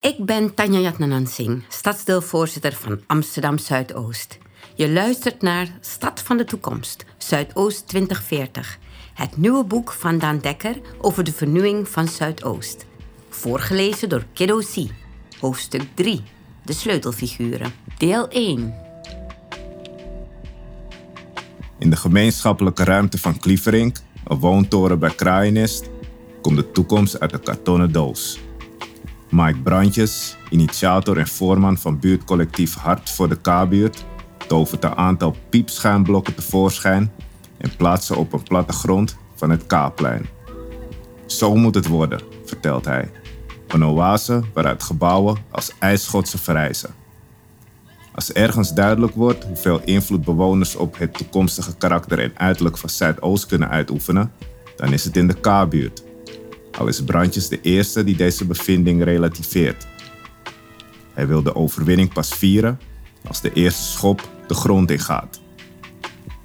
Ik ben Tanja Jatnanansing, stadsdeelvoorzitter van Amsterdam Zuidoost. Je luistert naar Stad van de Toekomst, Zuidoost 2040. Het nieuwe boek van Daan Dekker over de vernieuwing van Zuidoost. Voorgelezen door Kiddo C. Hoofdstuk 3. De sleutelfiguren. Deel 1. In de gemeenschappelijke ruimte van Klieverink, een woontoren bij Kraaienest, komt de toekomst uit de kartonnen doos. Mike Brandjes, initiator en voorman van buurtcollectief Hart voor de K-buurt, tovert een aantal piepschuimblokken tevoorschijn en plaatst ze op een plattegrond van het K-plein. Zo moet het worden, vertelt hij. Een oase waaruit gebouwen als ijsschotsen verrijzen. Als ergens duidelijk wordt hoeveel invloed bewoners op het toekomstige karakter en uiterlijk van Zuidoost kunnen uitoefenen, dan is het in de K-buurt. Al is Brandjes de eerste die deze bevinding relativeert. Hij wil de overwinning pas vieren als de eerste schop de grond ingaat.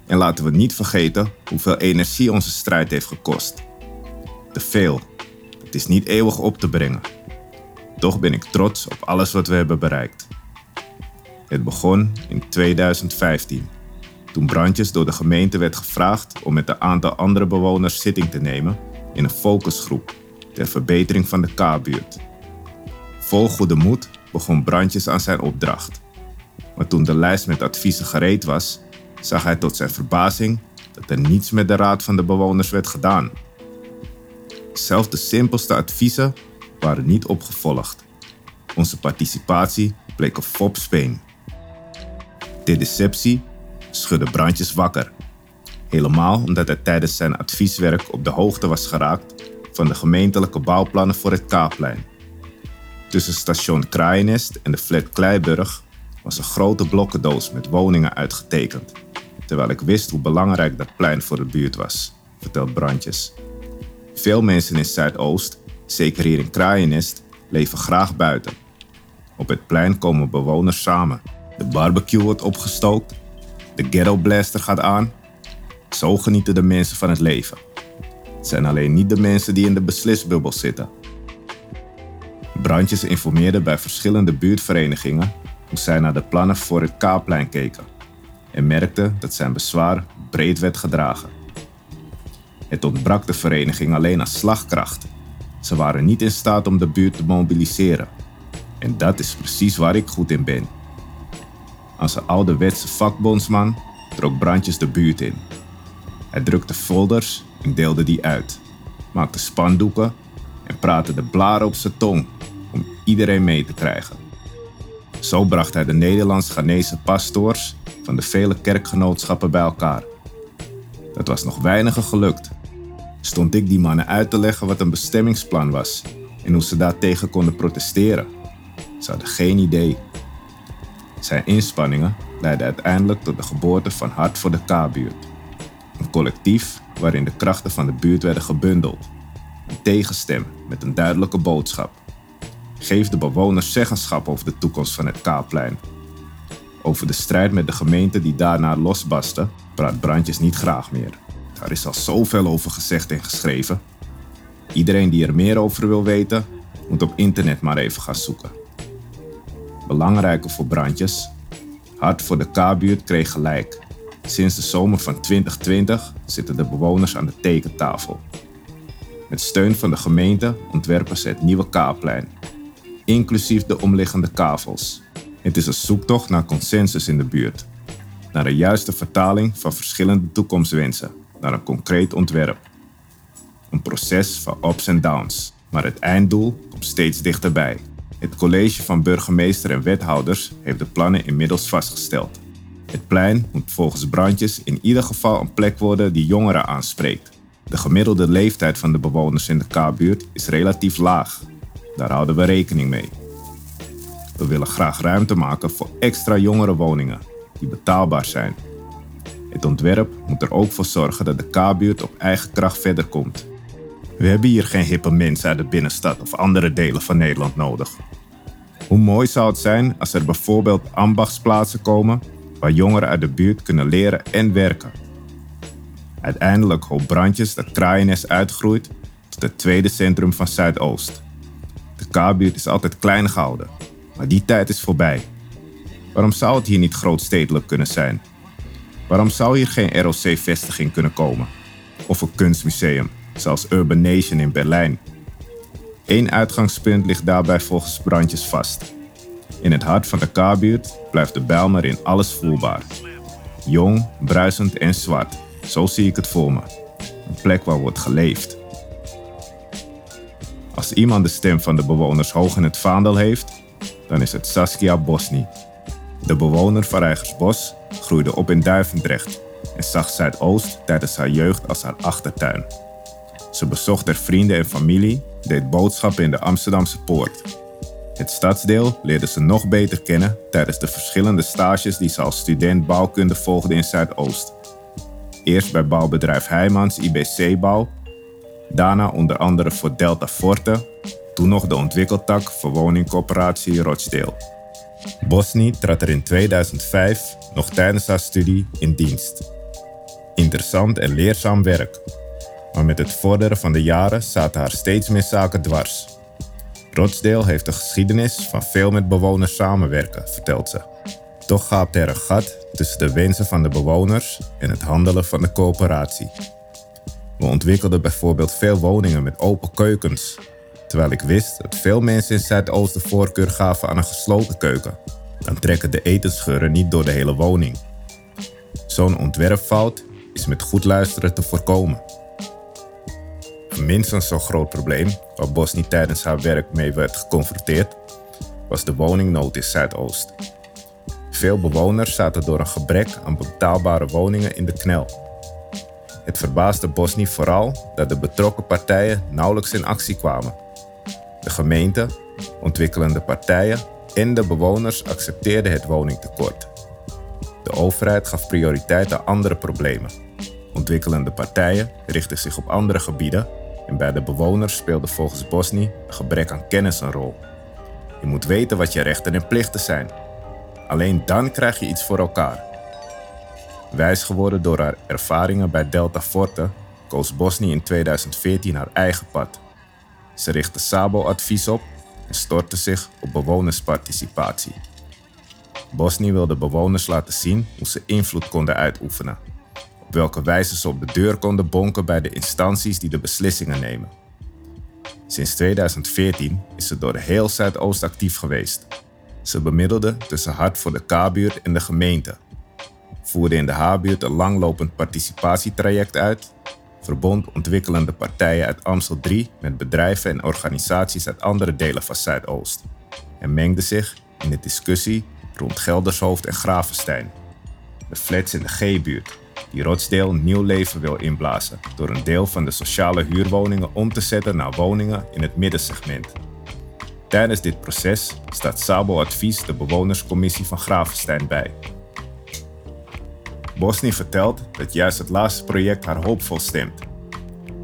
En laten we niet vergeten hoeveel energie onze strijd heeft gekost. Te veel. Het is niet eeuwig op te brengen. Toch ben ik trots op alles wat we hebben bereikt. Het begon in 2015, toen Brandjes door de gemeente werd gevraagd om met een aantal andere bewoners zitting te nemen in een focusgroep ter verbetering van de K-buurt. Vol goede moed begon Brandjes aan zijn opdracht. Maar toen de lijst met adviezen gereed was, zag hij tot zijn verbazing dat er niets met de raad van de bewoners werd gedaan. Zelfs de simpelste adviezen waren niet opgevolgd. Onze participatie bleek een fopspeen. De deceptie schudde Brandjes wakker. Helemaal omdat hij tijdens zijn advieswerk op de hoogte was geraakt van de gemeentelijke bouwplannen voor het Kaapplein. Tussen station Kraaienest en de flat Kleiburg was een grote blokkendoos met woningen uitgetekend, terwijl ik wist hoe belangrijk dat plein voor de buurt was, vertelt Brandjes. Veel mensen in Zuidoost, zeker hier in Kraaienest, leven graag buiten. Op het plein komen bewoners samen. De barbecue wordt opgestookt, de ghetto blaster gaat aan. Zo genieten de mensen van het leven. Het zijn alleen niet de mensen die in de beslisbubbel zitten. Brandjes informeerde bij verschillende buurtverenigingen hoe zij naar de plannen voor het Kaapplein keken en merkte dat zijn bezwaar breed werd gedragen. Het ontbrak de vereniging alleen aan slagkracht. Ze waren niet in staat om de buurt te mobiliseren. En dat is precies waar ik goed in ben. Als een ouderwetse vakbondsman trok Brandjes de buurt in. Hij drukte folders en deelde die uit, maakte spandoeken en praatte de blaren op zijn tong om iedereen mee te krijgen. Zo bracht hij de Nederlands-Ghanese pastoors van de vele kerkgenootschappen bij elkaar. Dat was nog weinigen gelukt. Stond ik die mannen uit te leggen wat een bestemmingsplan was en hoe ze daartegen konden protesteren. Ze hadden geen idee. Zijn inspanningen leidden uiteindelijk tot de geboorte van Hart voor de K-buurt. Een collectief waarin de krachten van de buurt werden gebundeld. Een tegenstem met een duidelijke boodschap. Geef de bewoners zeggenschap over de toekomst van het Kaapplein. Over de strijd met de gemeente die daarna losbarstte, praat Brandjes niet graag meer. Daar is al zoveel over gezegd en geschreven. Iedereen die er meer over wil weten, moet op internet maar even gaan zoeken. Belangrijker voor Brandjes, Hart voor de K-buurt kreeg gelijk. Sinds de zomer van 2020 zitten de bewoners aan de tekentafel. Met steun van de gemeente ontwerpen ze het nieuwe Kaapplein, inclusief de omliggende kavels. Het is een zoektocht naar consensus in de buurt, naar een juiste vertaling van verschillende toekomstwensen naar een concreet ontwerp. Een proces van ups en downs, maar het einddoel komt steeds dichterbij. Het college van burgemeester en wethouders heeft de plannen inmiddels vastgesteld. Het plein moet volgens Brandjes in ieder geval een plek worden die jongeren aanspreekt. De gemiddelde leeftijd van de bewoners in de K-buurt is relatief laag. Daar houden we rekening mee. We willen graag ruimte maken voor extra jongere woningen die betaalbaar zijn. Het ontwerp moet er ook voor zorgen dat de K-buurt op eigen kracht verder komt. We hebben hier geen hippe mensen uit de binnenstad of andere delen van Nederland nodig. Hoe mooi zou het zijn als er bijvoorbeeld ambachtsplaatsen komen waar jongeren uit de buurt kunnen leren en werken. Uiteindelijk hoopt Brandjes dat Kraaienest uitgroeit tot het tweede centrum van Zuidoost. De K-buurt is altijd klein gehouden, maar die tijd is voorbij. Waarom zou het hier niet grootstedelijk kunnen zijn? Waarom zou hier geen ROC-vestiging kunnen komen? Of een kunstmuseum, zoals Urban Nation in Berlijn? Eén uitgangspunt ligt daarbij volgens brandjes vast. In het hart van de K-buurt blijft de Bijlmer in alles voelbaar. Jong, bruisend en zwart, zo zie ik het voor me. Een plek waar wordt geleefd. Als iemand de stem van de bewoners hoog in het vaandel heeft, dan is het Saskia Bosni. De bewoner van Rijgersbos groeide op in Duivendrecht en zag Zuidoost tijdens haar jeugd als haar achtertuin. Ze bezocht er vrienden en familie, deed boodschappen in de Amsterdamse poort. Het stadsdeel leerde ze nog beter kennen tijdens de verschillende stages die ze als student bouwkunde volgde in Zuidoost. Eerst bij bouwbedrijf Heijmans IBC Bouw, daarna onder andere voor Delta Forte, toen nog de ontwikkeltak voor woningcoöperatie Rochdale. Bosni trad er in 2005 nog tijdens haar studie in dienst. Interessant en leerzaam werk, maar met het vorderen van de jaren zaten haar steeds meer zaken dwars. Rochdale heeft een geschiedenis van veel met bewoners samenwerken, vertelt ze. Toch gaapt er een gat tussen de wensen van de bewoners en het handelen van de coöperatie. We ontwikkelden bijvoorbeeld veel woningen met open keukens, terwijl ik wist dat veel mensen in Zuidoost de voorkeur gaven aan een gesloten keuken. Dan trekken de etensgeuren niet door de hele woning. Zo'n ontwerpfout is met goed luisteren te voorkomen. Minstens zo groot probleem, waar Bosni tijdens haar werk mee werd geconfronteerd, was de woningnood in Zuidoost. Veel bewoners zaten door een gebrek aan betaalbare woningen in de knel. Het verbaasde Bosni vooral dat de betrokken partijen nauwelijks in actie kwamen. De gemeente, ontwikkelende partijen en de bewoners accepteerden het woningtekort. De overheid gaf prioriteit aan andere problemen. Ontwikkelende partijen richtten zich op andere gebieden en bij de bewoners speelde volgens Bosni een gebrek aan kennis een rol. Je moet weten wat je rechten en plichten zijn. Alleen dan krijg je iets voor elkaar. Wijs geworden door haar ervaringen bij Delta Forte, koos Bosni in 2014 haar eigen pad. Ze richtte Sabo-advies op en stortte zich op bewonersparticipatie. Bosni wilde bewoners laten zien hoe ze invloed konden uitoefenen op welke wijze ze op de deur konden bonken bij de instanties die de beslissingen nemen. Sinds 2014 is ze door heel Zuidoost actief geweest. Ze bemiddelde tussen Hart voor de K-buurt en de gemeente, voerde in de H-buurt een langlopend participatietraject uit, verbond ontwikkelende partijen uit Amstel 3 met bedrijven en organisaties uit andere delen van Zuidoost. En mengde zich in de discussie rond Geldershoofd en Gravenstein, de flats in de G-buurt die Rochdale nieuw leven wil inblazen door een deel van de sociale huurwoningen om te zetten naar woningen in het middensegment. Tijdens dit proces staat Sabo Advies de bewonerscommissie van Gravenstein bij. Bosni vertelt dat juist het laatste project haar hoopvol stemt.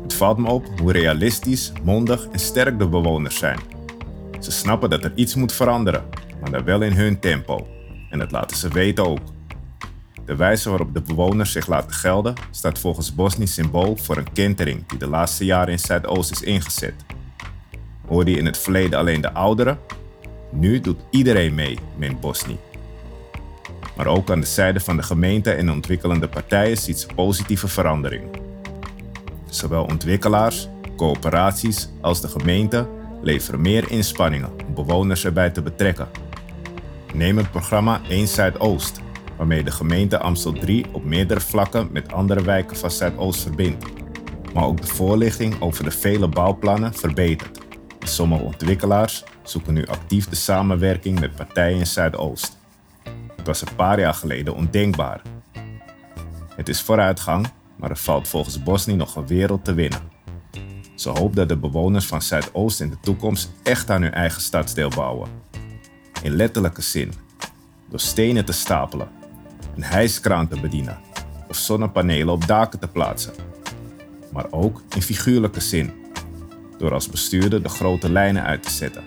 Het valt me op hoe realistisch, mondig en sterk de bewoners zijn. Ze snappen dat er iets moet veranderen, maar dan wel in hun tempo. En dat laten ze weten ook. De wijze waarop de bewoners zich laten gelden staat volgens Bosni symbool voor een kentering die de laatste jaren in Zuidoost is ingezet. Hoorde je in het verleden alleen de ouderen? Nu doet iedereen mee, meent Bosni. Maar ook aan de zijde van de gemeente en ontwikkelende partijen ziet ze positieve verandering. Zowel ontwikkelaars, coöperaties als de gemeente leveren meer inspanningen om bewoners erbij te betrekken. Neem het programma 1 Zuidoost waarmee de gemeente Amstel 3 op meerdere vlakken met andere wijken van Zuidoost verbindt. Maar ook de voorlichting over de vele bouwplannen verbetert. Sommige ontwikkelaars zoeken nu actief de samenwerking met partijen in Zuidoost. Het was een paar jaar geleden ondenkbaar. Het is vooruitgang, maar er valt volgens Bosni nog een wereld te winnen. Ze hoopt dat de bewoners van Zuidoost in de toekomst echt aan hun eigen stadsdeel bouwen. In letterlijke zin, door stenen te stapelen een hijskraan te bedienen of zonnepanelen op daken te plaatsen. Maar ook in figuurlijke zin, door als bestuurder de grote lijnen uit te zetten.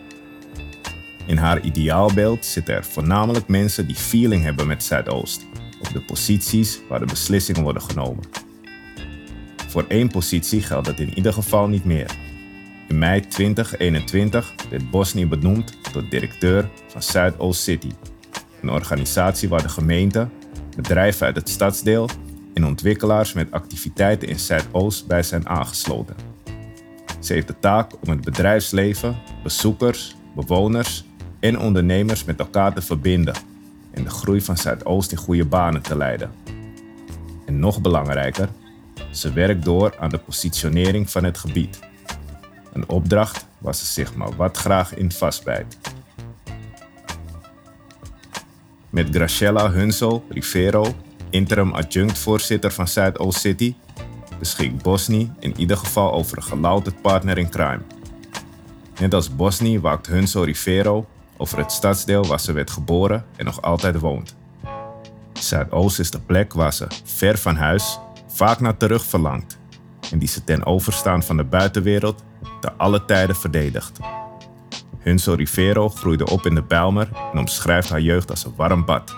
In haar ideaalbeeld zitten er voornamelijk mensen die feeling hebben met Zuidoost, op de posities waar de beslissingen worden genomen. Voor één positie geldt dat in ieder geval niet meer. In mei 2021 werd Bosnië benoemd tot directeur van Zuidoost City, een organisatie waar de gemeente, bedrijven uit het stadsdeel en ontwikkelaars met activiteiten in Zuidoost bij zijn aangesloten. Ze heeft de taak om het bedrijfsleven, bezoekers, bewoners en ondernemers met elkaar te verbinden en de groei van Zuidoost in goede banen te leiden. En nog belangrijker, ze werkt door aan de positionering van het gebied. Een opdracht waar ze zich maar wat graag in vastbijt. Met Graciela Hunsel Rivero, interim adjunct-voorzitter van Zuidoost City, beschikt Bosni in ieder geval over een gelouterd partner in crime. Net als Bosni waakt Hunsel Rivero over het stadsdeel waar ze werd geboren en nog altijd woont. Zuidoost is de plek waar ze, ver van huis, vaak naar terug verlangt en die ze ten overstaan van de buitenwereld te alle tijden verdedigt. Hunso Rivero groeide op in de Bijlmer en omschrijft haar jeugd als een warm bad.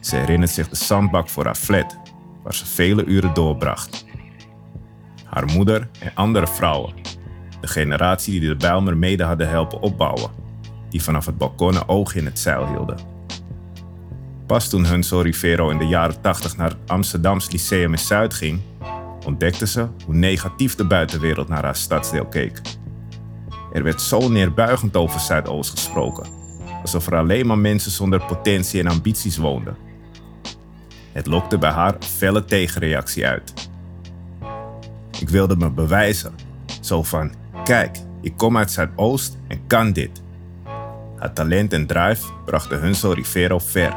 Ze herinnert zich de zandbak voor haar flat, waar ze vele uren doorbracht. Haar moeder en andere vrouwen, de generatie die de Bijlmer mede hadden helpen opbouwen, die vanaf het balkon een oog in het zeil hielden. Pas toen Hunso Rivero in de jaren 80 naar het Amsterdams Lyceum in Zuid ging, ontdekte ze hoe negatief de buitenwereld naar haar stadsdeel keek. Er werd zo neerbuigend over Zuidoost gesproken, alsof er alleen maar mensen zonder potentie en ambities woonden. Het lokte bij haar felle tegenreactie uit. Ik wilde me bewijzen, zo van: kijk, ik kom uit Zuidoost en kan dit. Haar talent en drive brachten Hunsel Rivero ver.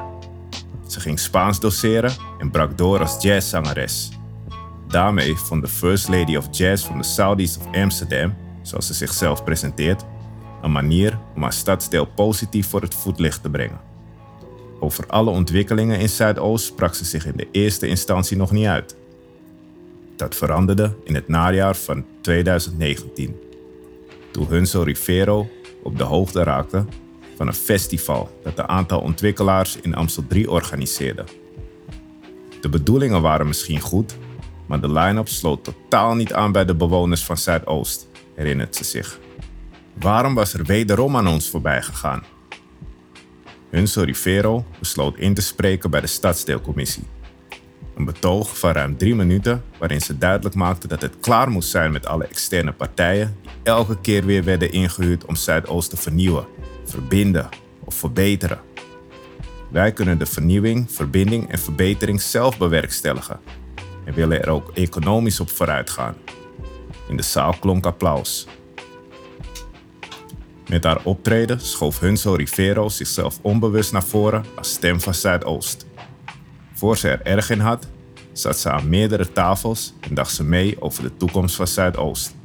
Ze ging Spaans doseren en brak door als jazzzangeres. Daarmee vond de First Lady of Jazz van de Saudis of Amsterdam, zoals ze zichzelf presenteert, een manier om haar stadsdeel positief voor het voetlicht te brengen. Over alle ontwikkelingen in Zuidoost sprak ze zich in de eerste instantie nog niet uit. Dat veranderde in het najaar van 2019, toen Hunso Rivero op de hoogte raakte van een festival dat een aantal ontwikkelaars in Amstel 3 organiseerde. De bedoelingen waren misschien goed, maar de line-up sloot totaal niet aan bij de bewoners van Zuidoost, herinnert ze zich. Waarom was er wederom aan ons voorbij gegaan? Hunso Rivero besloot in te spreken bij de stadsdeelcommissie. Een betoog van ruim drie minuten waarin ze duidelijk maakte dat het klaar moest zijn met alle externe partijen die elke keer weer werden ingehuurd om Zuidoost te vernieuwen, verbinden of verbeteren. Wij kunnen de vernieuwing, verbinding en verbetering zelf bewerkstelligen en willen er ook economisch op vooruit gaan. In de zaal klonk applaus. Met haar optreden schoof Hunso Rivero zichzelf onbewust naar voren als stem van Zuidoost. Voor ze er erg in had, zat ze aan meerdere tafels en dacht ze mee over de toekomst van Zuidoost.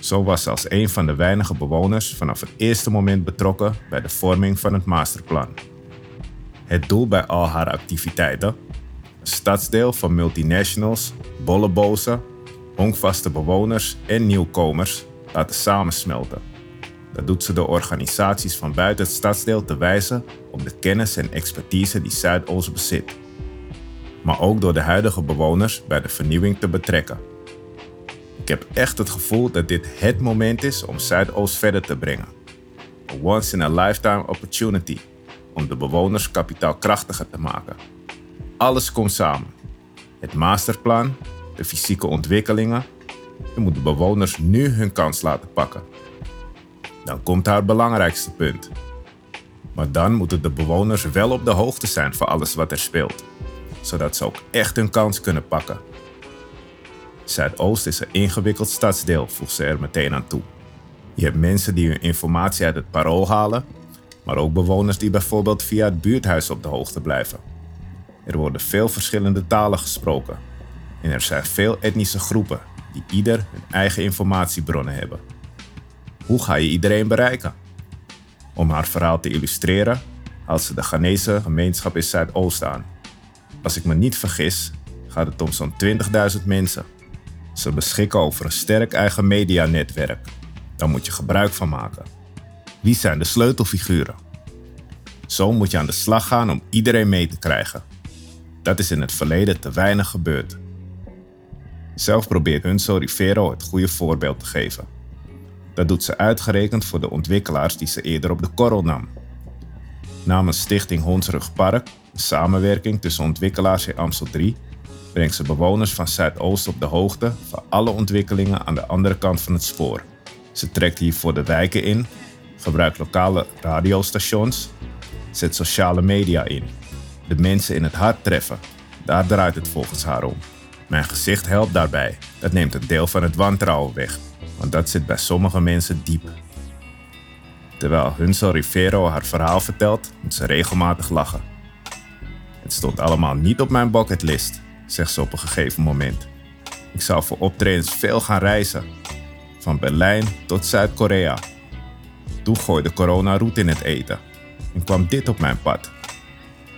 Zo was ze als een van de weinige bewoners vanaf het eerste moment betrokken bij de vorming van het masterplan. Het doel bij al haar activiteiten: een stadsdeel van multinationals, bollebozen, honkvaste bewoners en nieuwkomers laten samensmelten. Dat doet ze door organisaties van buiten het stadsdeel te wijzen op de kennis en expertise die Zuidoost bezit. Maar ook door de huidige bewoners bij de vernieuwing te betrekken. Ik heb echt het gevoel dat dit het moment is om Zuidoost verder te brengen. A once in a lifetime opportunity om de bewoners kapitaalkrachtiger te maken. Alles komt samen. Het masterplan, de fysieke ontwikkelingen. Je moet de bewoners nu hun kans laten pakken. Dan komt haar belangrijkste punt. Maar dan moeten de bewoners wel op de hoogte zijn van alles wat er speelt, zodat ze ook echt hun kans kunnen pakken. Zuidoost is een ingewikkeld stadsdeel, voegt ze er meteen aan toe. Je hebt mensen die hun informatie uit het parool halen, maar ook bewoners die bijvoorbeeld via het buurthuis op de hoogte blijven. Er worden veel verschillende talen gesproken en er zijn veel etnische groepen die ieder hun eigen informatiebronnen hebben. Hoe ga je iedereen bereiken? Om haar verhaal te illustreren, haalt ze de Ghanese gemeenschap in Zuidoost aan. Als ik me niet vergis, gaat het om zo'n 20.000 mensen. Ze beschikken over een sterk eigen medianetwerk. Daar moet je gebruik van maken. Wie zijn de sleutelfiguren? Zo moet je aan de slag gaan om iedereen mee te krijgen. Dat is in het verleden te weinig gebeurd. Zelf probeert Hunso Rivero het goede voorbeeld te geven. Dat doet ze uitgerekend voor de ontwikkelaars die ze eerder op de korrel nam. Namens Stichting Hondsrug Park, samenwerking tussen ontwikkelaars in Amstel 3, brengt ze bewoners van Zuidoost op de hoogte van alle ontwikkelingen aan de andere kant van het spoor. Ze trekt hiervoor de wijken in, gebruikt lokale radiostations, zet sociale media in. De mensen in het hart treffen, daar draait het volgens haar om. Mijn gezicht helpt daarbij. Dat neemt een deel van het wantrouwen weg, want dat zit bij sommige mensen diep. Terwijl Hunsel Rivero haar verhaal vertelt, moet ze regelmatig lachen. Het stond allemaal niet op mijn bucketlist, zegt ze op een gegeven moment. Ik zou voor optredens veel gaan reizen, van Berlijn tot Zuid-Korea. Toen gooide corona roet in het eten en kwam dit op mijn pad.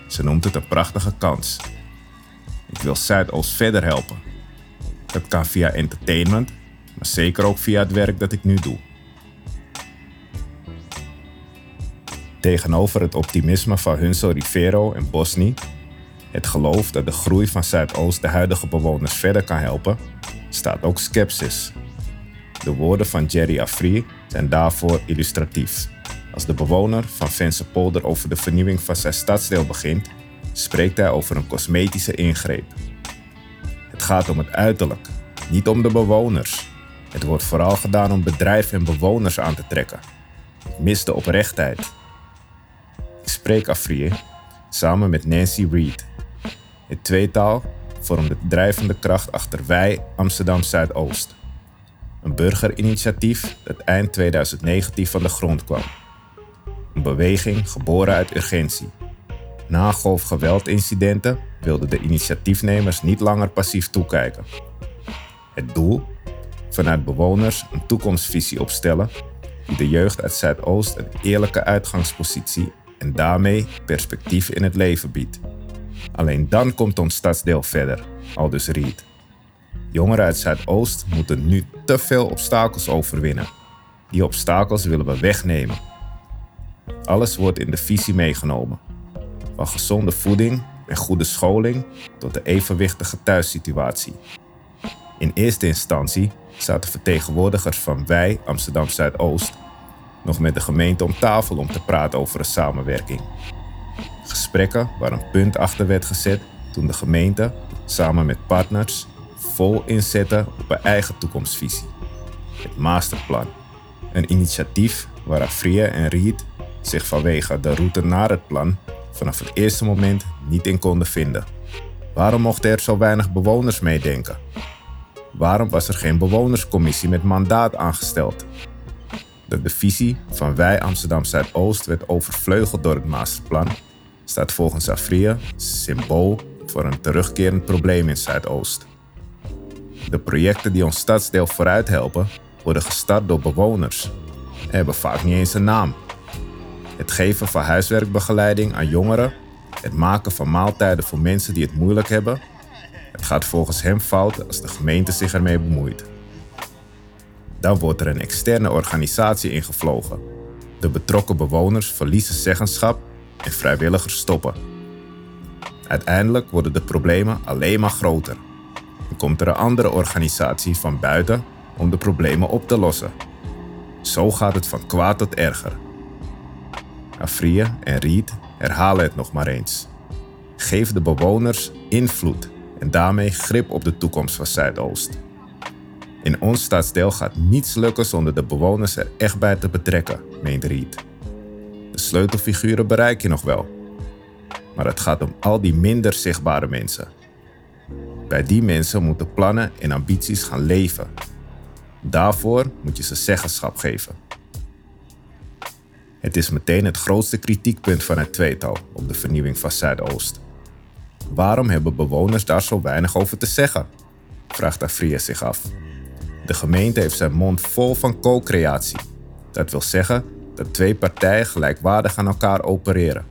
Ze noemt het een prachtige kans. Ik wil Zuidoost verder helpen. Dat kan via entertainment, maar zeker ook via het werk dat ik nu doe. Tegenover het optimisme van Hunsel Rivero en Bosni, het geloof dat de groei van Zuidoost de huidige bewoners verder kan helpen, staat ook sceptisch. De woorden van Jerry Afri zijn daarvoor illustratief. Als de bewoner van Vensterpolder over de vernieuwing van zijn stadsdeel begint, spreekt hij over een cosmetische ingreep. Het gaat om het uiterlijk, niet om de bewoners. Het wordt vooral gedaan om bedrijven en bewoners aan te trekken. Ik mis de oprechtheid. Ik spreek Afrië samen met Nancy Reed. Het tweetaal vormt de drijvende kracht achter Wij Amsterdam Zuidoost. Een burgerinitiatief dat eind 2019 van de grond kwam. Een beweging geboren uit urgentie. Na golfgeweldincidenten wilden de initiatiefnemers niet langer passief toekijken. Het doel? Vanuit bewoners een toekomstvisie opstellen die de jeugd uit Zuidoost een eerlijke uitgangspositie en daarmee perspectief in het leven biedt. Alleen dan komt ons stadsdeel verder, aldus Riet. Jongeren uit Zuidoost moeten nu te veel obstakels overwinnen. Die obstakels willen we wegnemen. Alles wordt in de visie meegenomen. Van gezonde voeding en goede scholing tot de evenwichtige thuissituatie. In eerste instantie zaten vertegenwoordigers van Wij Amsterdam Zuidoost nog met de gemeente om tafel om te praten over een samenwerking. Gesprekken waar een punt achter werd gezet toen de gemeente samen met partners vol inzette op een eigen toekomstvisie. Het masterplan. Een initiatief waar Afria en Riet zich vanwege de route naar het plan vanaf het eerste moment niet in konden vinden. Waarom mochten er zo weinig bewoners meedenken? Waarom was er geen bewonerscommissie met mandaat aangesteld? Dat de visie van Wij Amsterdam Zuidoost werd overvleugeld door het masterplan, staat volgens Afria symbool voor een terugkerend probleem in Zuidoost. De projecten die ons stadsdeel vooruit helpen, worden gestart door bewoners en hebben vaak niet eens een naam. Het geven van huiswerkbegeleiding aan jongeren, het maken van maaltijden voor mensen die het moeilijk hebben, het gaat volgens hem fout als de gemeente zich ermee bemoeit. Dan wordt er een externe organisatie ingevlogen. De betrokken bewoners verliezen zeggenschap en vrijwilligers stoppen. Uiteindelijk worden de problemen alleen maar groter. Dan komt er een andere organisatie van buiten om de problemen op te lossen. Zo gaat het van kwaad tot erger. Afrie en Riet herhalen het nog maar eens. Geef de bewoners invloed en daarmee grip op de toekomst van Zuidoost. In ons stadsdeel gaat niets lukken zonder de bewoners er echt bij te betrekken, meent Riet. De sleutelfiguren bereik je nog wel. Maar het gaat om al die minder zichtbare mensen. Bij die mensen moeten plannen en ambities gaan leven. Daarvoor moet je ze zeggenschap geven. Het is meteen het grootste kritiekpunt van het tweetal op de vernieuwing van Zuidoost. Waarom hebben bewoners daar zo weinig over te zeggen? vraagt Afria zich af. De gemeente heeft zijn mond vol van co-creatie. Dat wil zeggen dat twee partijen gelijkwaardig aan elkaar opereren.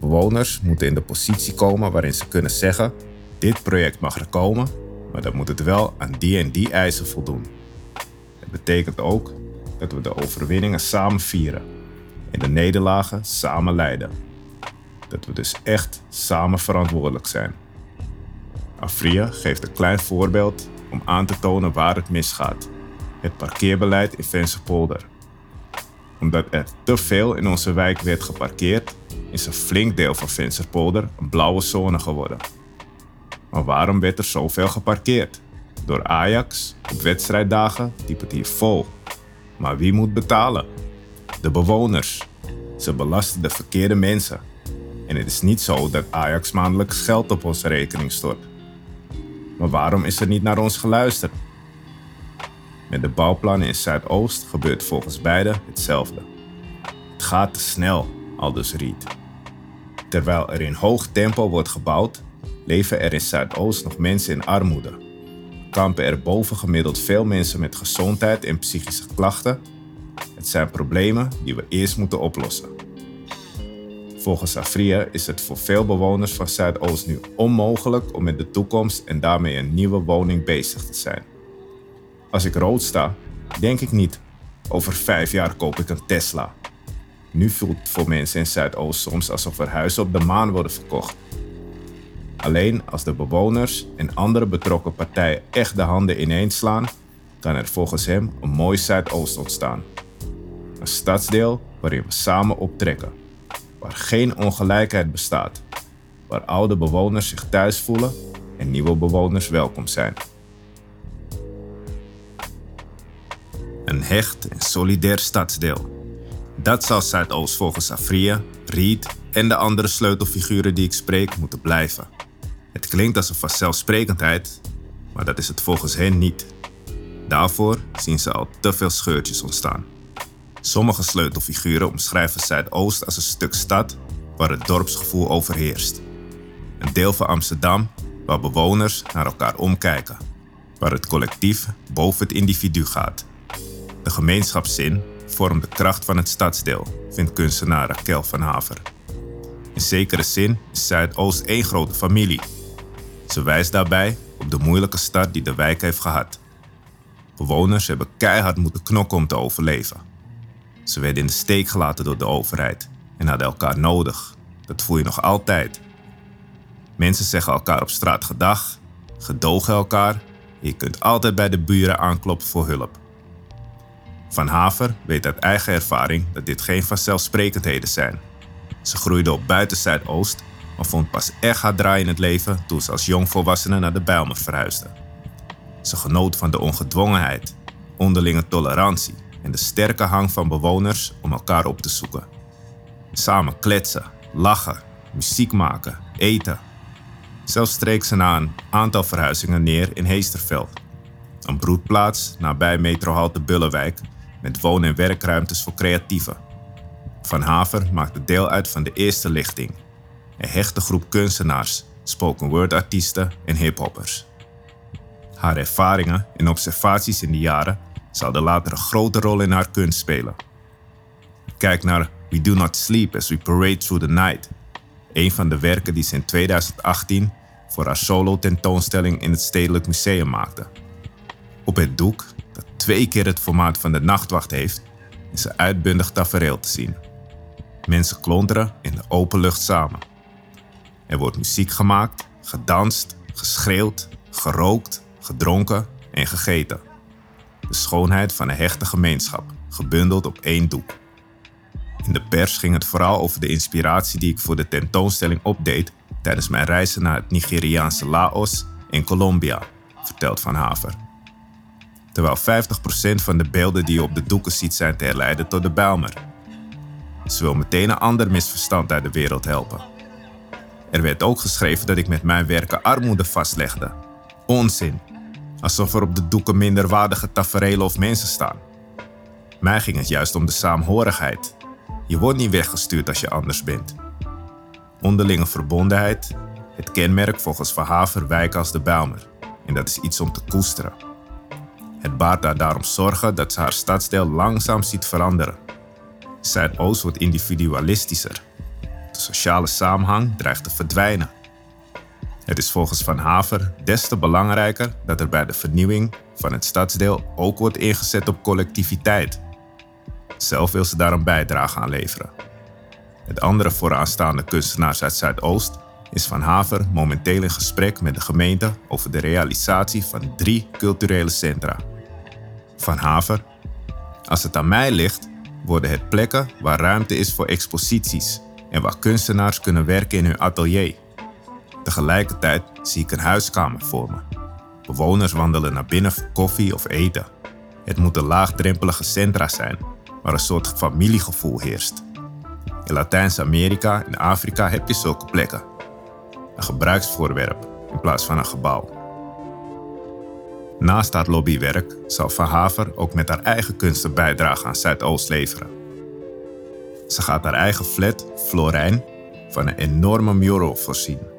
Bewoners moeten in de positie komen waarin ze kunnen zeggen: dit project mag er komen, maar dan moet het wel aan die en die eisen voldoen. Het betekent ook dat we de overwinningen samen vieren en de nederlagen samen leiden. Dat we dus echt samen verantwoordelijk zijn. Afria geeft een klein voorbeeld om aan te tonen waar het misgaat. het parkeerbeleid in Vensterpolder. Omdat er te veel in onze wijk werd geparkeerd, is een flink deel van Vensterpolder een blauwe zone geworden. Maar waarom werd er zoveel geparkeerd? Door Ajax, op wedstrijddagen liep het hier vol. Maar wie moet betalen? De bewoners. Ze belasten de verkeerde mensen. En het is niet zo dat Ajax maandelijks geld op onze rekening stort. Maar waarom is er niet naar ons geluisterd? Met de bouwplannen in Zuidoost gebeurt volgens beiden hetzelfde. Het gaat te snel, aldus Riet. Terwijl er in hoog tempo wordt gebouwd, leven er in Zuidoost nog mensen in armoede. Kampen er bovengemiddeld veel mensen met gezondheid en psychische klachten. Het zijn problemen die we eerst moeten oplossen. Volgens Afria is het voor veel bewoners van Zuidoost nu onmogelijk om met de toekomst en daarmee een nieuwe woning bezig te zijn. Als ik rood sta, denk ik niet over vijf jaar koop ik een Tesla. Nu voelt het voor mensen in Zuidoost soms alsof er huizen op de maan worden verkocht. Alleen als de bewoners en andere betrokken partijen echt de handen ineens slaan, kan er volgens hem een mooi Zuidoost ontstaan. Een stadsdeel waarin we samen optrekken, waar geen ongelijkheid bestaat, waar oude bewoners zich thuis voelen en nieuwe bewoners welkom zijn. Een hecht en solidair stadsdeel. Dat zal Zuidoost volgens Afria, Reed en de andere sleutelfiguren die ik spreek moeten blijven. Het klinkt als een vanzelfsprekendheid, maar dat is het volgens hen niet. Daarvoor zien ze al te veel scheurtjes ontstaan. Sommige sleutelfiguren omschrijven Zuidoost als een stuk stad waar het dorpsgevoel overheerst. Een deel van Amsterdam waar bewoners naar elkaar omkijken, waar het collectief boven het individu gaat. De gemeenschapszin vormt de kracht van het stadsdeel, vindt kunstenaar Raquel van Haver. In zekere zin is Zuidoost één grote familie. Ze wijst daarbij op de moeilijke start die de wijk heeft gehad. Bewoners hebben keihard moeten knokken om te overleven. Ze werden in de steek gelaten door de overheid en hadden elkaar nodig. Dat voel je nog altijd. Mensen zeggen elkaar op straat gedag, gedogen elkaar. Je kunt altijd bij de buren aankloppen voor hulp. Van Haver weet uit eigen ervaring dat dit geen vanzelfsprekendheden zijn. Ze groeide op buiten Zuidoost, maar vond pas echt haar draai in het leven toen ze als jongvolwassene naar de Bijlmer verhuisde. Ze genoot van de ongedwongenheid, onderlinge tolerantie en de sterke hang van bewoners om elkaar op te zoeken. Samen kletsen, lachen, muziek maken, eten. Zelfs streek ze na een aantal verhuizingen neer in Heesterveld, een broedplaats nabij metrohalte Bullenwijk met woon- en werkruimtes voor creatieven. Van Haver maakte deel uit van de eerste lichting, een hechte groep kunstenaars, spoken word artiesten en hiphoppers. Haar ervaringen en observaties in die jaren zouden later een grote rol in haar kunst spelen. Kijk naar We Do Not Sleep as We Parade Through the Night, een van de werken die ze in 2018 voor haar solo tentoonstelling in het Stedelijk Museum maakte. Op het doek dat twee keer het formaat van de nachtwacht heeft, is een uitbundig tafereel te zien. Mensen klonteren in de open lucht samen. Er wordt muziek gemaakt, gedanst, geschreeuwd, gerookt, gedronken en gegeten. De schoonheid van een hechte gemeenschap, gebundeld op één doek. In de pers ging het vooral over de inspiratie die ik voor de tentoonstelling opdeed tijdens mijn reizen naar het Nigeriaanse Laos en Colombia, vertelt Van Haver terwijl 50% van de beelden die je op de doeken ziet zijn te herleiden tot de Bijlmer. Ze wil meteen een ander misverstand uit de wereld helpen. Er werd ook geschreven dat ik met mijn werken armoede vastlegde. Onzin. Alsof er op de doeken minderwaardige tafereelen of mensen staan. Mij ging het juist om de saamhorigheid. Je wordt niet weggestuurd als je anders bent. Onderlinge verbondenheid, het kenmerk volgens Verhaver wijken als de Bijlmer. En dat is iets om te koesteren. Het baart haar daarom zorgen dat ze haar stadsdeel langzaam ziet veranderen. Zuidoost wordt individualistischer. De sociale samenhang dreigt te verdwijnen. Het is volgens Van Haver des te belangrijker dat er bij de vernieuwing van het stadsdeel ook wordt ingezet op collectiviteit. Zelf wil ze daar een bijdrage aan leveren. Het andere vooraanstaande kunstenaars uit Zuidoost is Van Haver momenteel in gesprek met de gemeente over de realisatie van drie culturele centra. Van Haver. Als het aan mij ligt, worden het plekken waar ruimte is voor exposities en waar kunstenaars kunnen werken in hun atelier. Tegelijkertijd zie ik een huiskamer voor me. Bewoners wandelen naar binnen voor koffie of eten. Het moeten laagdrempelige centra zijn, waar een soort familiegevoel heerst. In Latijns-Amerika en Afrika heb je zulke plekken. Een gebruiksvoorwerp in plaats van een gebouw. Naast dat lobbywerk zal Van Haver ook met haar eigen kunsten bijdragen aan Zuidoost leveren. Ze gaat haar eigen flat, Florijn, van een enorme mural voorzien.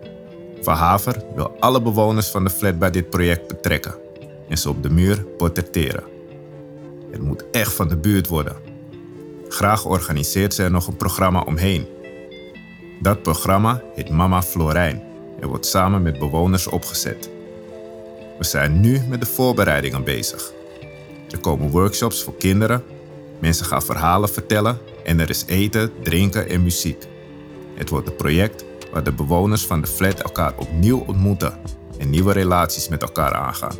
Van Haver wil alle bewoners van de flat bij dit project betrekken en ze op de muur portretteren. Het moet echt van de buurt worden. Graag organiseert ze er nog een programma omheen. Dat programma heet Mama Florijn en wordt samen met bewoners opgezet. We zijn nu met de voorbereidingen bezig. Er komen workshops voor kinderen, mensen gaan verhalen vertellen en er is eten, drinken en muziek. Het wordt een project waar de bewoners van de flat elkaar opnieuw ontmoeten en nieuwe relaties met elkaar aangaan.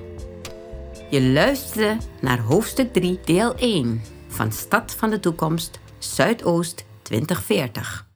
Je luisterde naar hoofdstuk 3, deel 1 van Stad van de Toekomst, Zuidoost 2040.